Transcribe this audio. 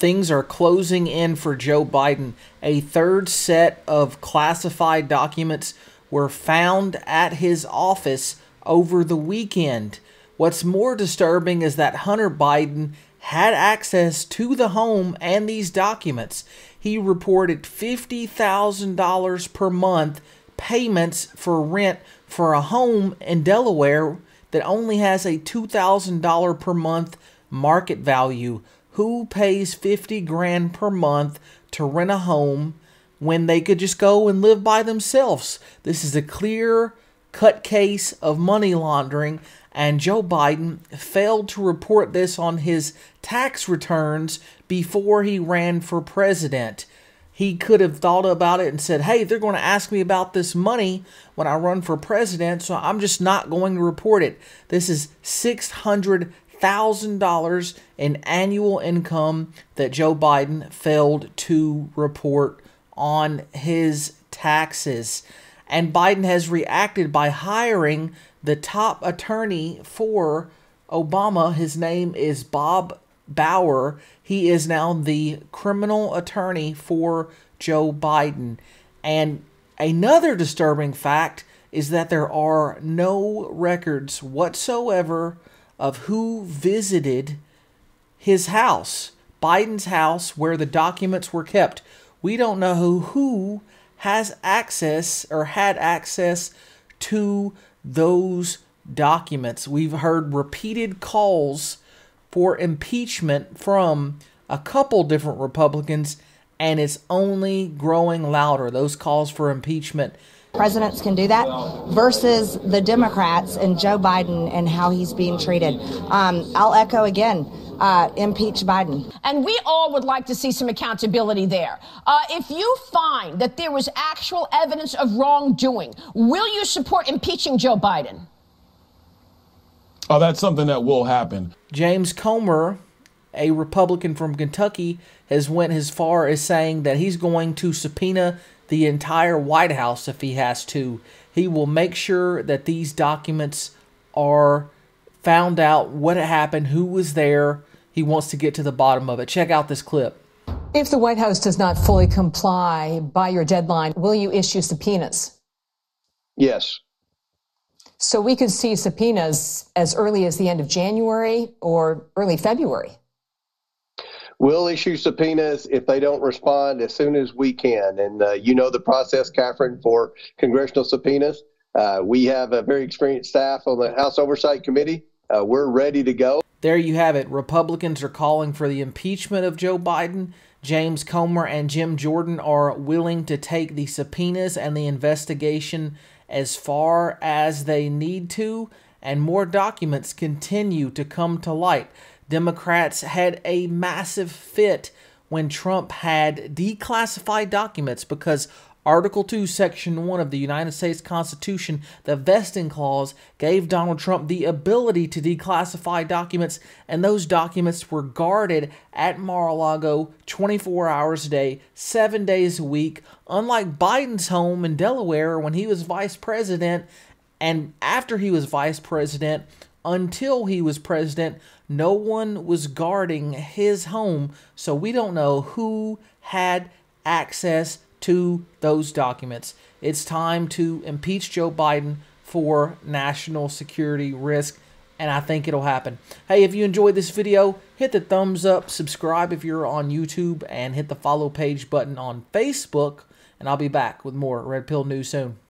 things are closing in for Joe Biden. A third set of classified documents were found at his office over the weekend. What's more disturbing is that Hunter Biden had access to the home and these documents. He reported $50,000 per month payments for rent for a home in Delaware that only has a $2,000 per month market value. Who pays 50 grand per month to rent a home when they could just go and live by themselves? This is a clear cut case of money laundering and Joe Biden failed to report this on his tax returns before he ran for president. He could have thought about it and said, hey, they're going to ask me about this money when I run for president, so I'm just not going to report it. This is $600,000 in annual income that Joe Biden failed to report on his taxes. And Biden has reacted by hiring the top attorney for Obama. His name is Bob Bauer. He is now the criminal attorney for Joe Biden. And another disturbing fact is that there are no records whatsoever of who visited his house, Biden's house, where the documents were kept. We don't know who, who has access or had access to those documents. We've heard repeated calls for impeachment from a couple different Republicans, and it's only growing louder. Those calls for impeachment. Presidents can do that versus the Democrats and Joe Biden and how he's being treated. Um, I'll echo again. Uh, impeach Biden. And we all would like to see some accountability there. Uh, if you find that there was actual evidence of wrongdoing, will you support impeaching Joe Biden? Oh, that's something that will happen. James Comer, a Republican from Kentucky, has went as far as saying that he's going to subpoena the entire White House if he has to. He will make sure that these documents are found out what happened, who was there, he wants to get to the bottom of it. Check out this clip. If the White House does not fully comply by your deadline, will you issue subpoenas? Yes. So we could see subpoenas as early as the end of January or early February. We'll issue subpoenas if they don't respond as soon as we can. And uh, you know the process, Catherine, for congressional subpoenas. Uh, we have a very experienced staff on the House Oversight Committee. Uh, we're ready to go. There you have it. Republicans are calling for the impeachment of Joe Biden. James Comer and Jim Jordan are willing to take the subpoenas and the investigation as far as they need to, and more documents continue to come to light. Democrats had a massive fit when Trump had declassified documents because Article 2, Section 1 of the United States Constitution, the vesting clause, gave Donald Trump the ability to declassify documents, and those documents were guarded at Mar a Lago 24 hours a day, seven days a week, unlike Biden's home in Delaware when he was vice president. And after he was vice president, until he was president, no one was guarding his home, so we don't know who had access to those documents. It's time to impeach Joe Biden for national security risk, and I think it'll happen. Hey, if you enjoyed this video, hit the thumbs up, subscribe if you're on YouTube, and hit the follow page button on Facebook, and I'll be back with more Red Pill News soon.